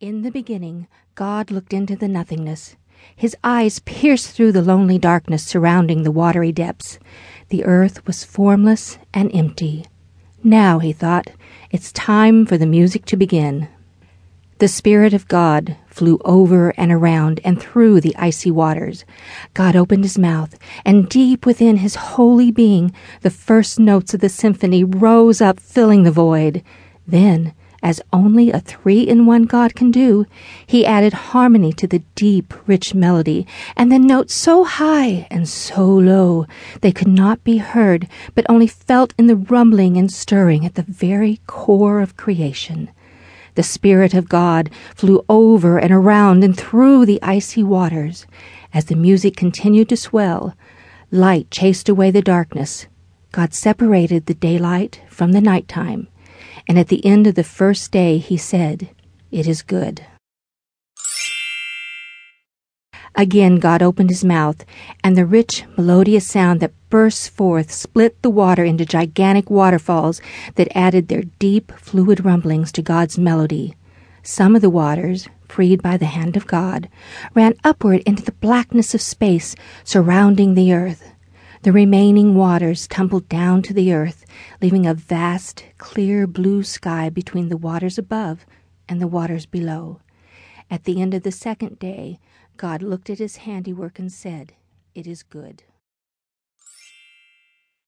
In the beginning, God looked into the nothingness. His eyes pierced through the lonely darkness surrounding the watery depths. The earth was formless and empty. Now, he thought, it's time for the music to begin. The Spirit of God flew over and around and through the icy waters. God opened his mouth, and deep within his holy being, the first notes of the symphony rose up, filling the void. Then, as only a three in one God can do, he added harmony to the deep, rich melody, and the notes so high and so low they could not be heard, but only felt in the rumbling and stirring at the very core of creation. The Spirit of God flew over and around and through the icy waters. As the music continued to swell, light chased away the darkness. God separated the daylight from the nighttime and at the end of the first day he said, It is good. Again God opened his mouth, and the rich, melodious sound that burst forth split the water into gigantic waterfalls that added their deep, fluid rumblings to God's melody. Some of the waters, freed by the hand of God, ran upward into the blackness of space surrounding the earth. The remaining waters tumbled down to the earth, leaving a vast, clear blue sky between the waters above and the waters below. At the end of the second day, God looked at his handiwork and said, It is good.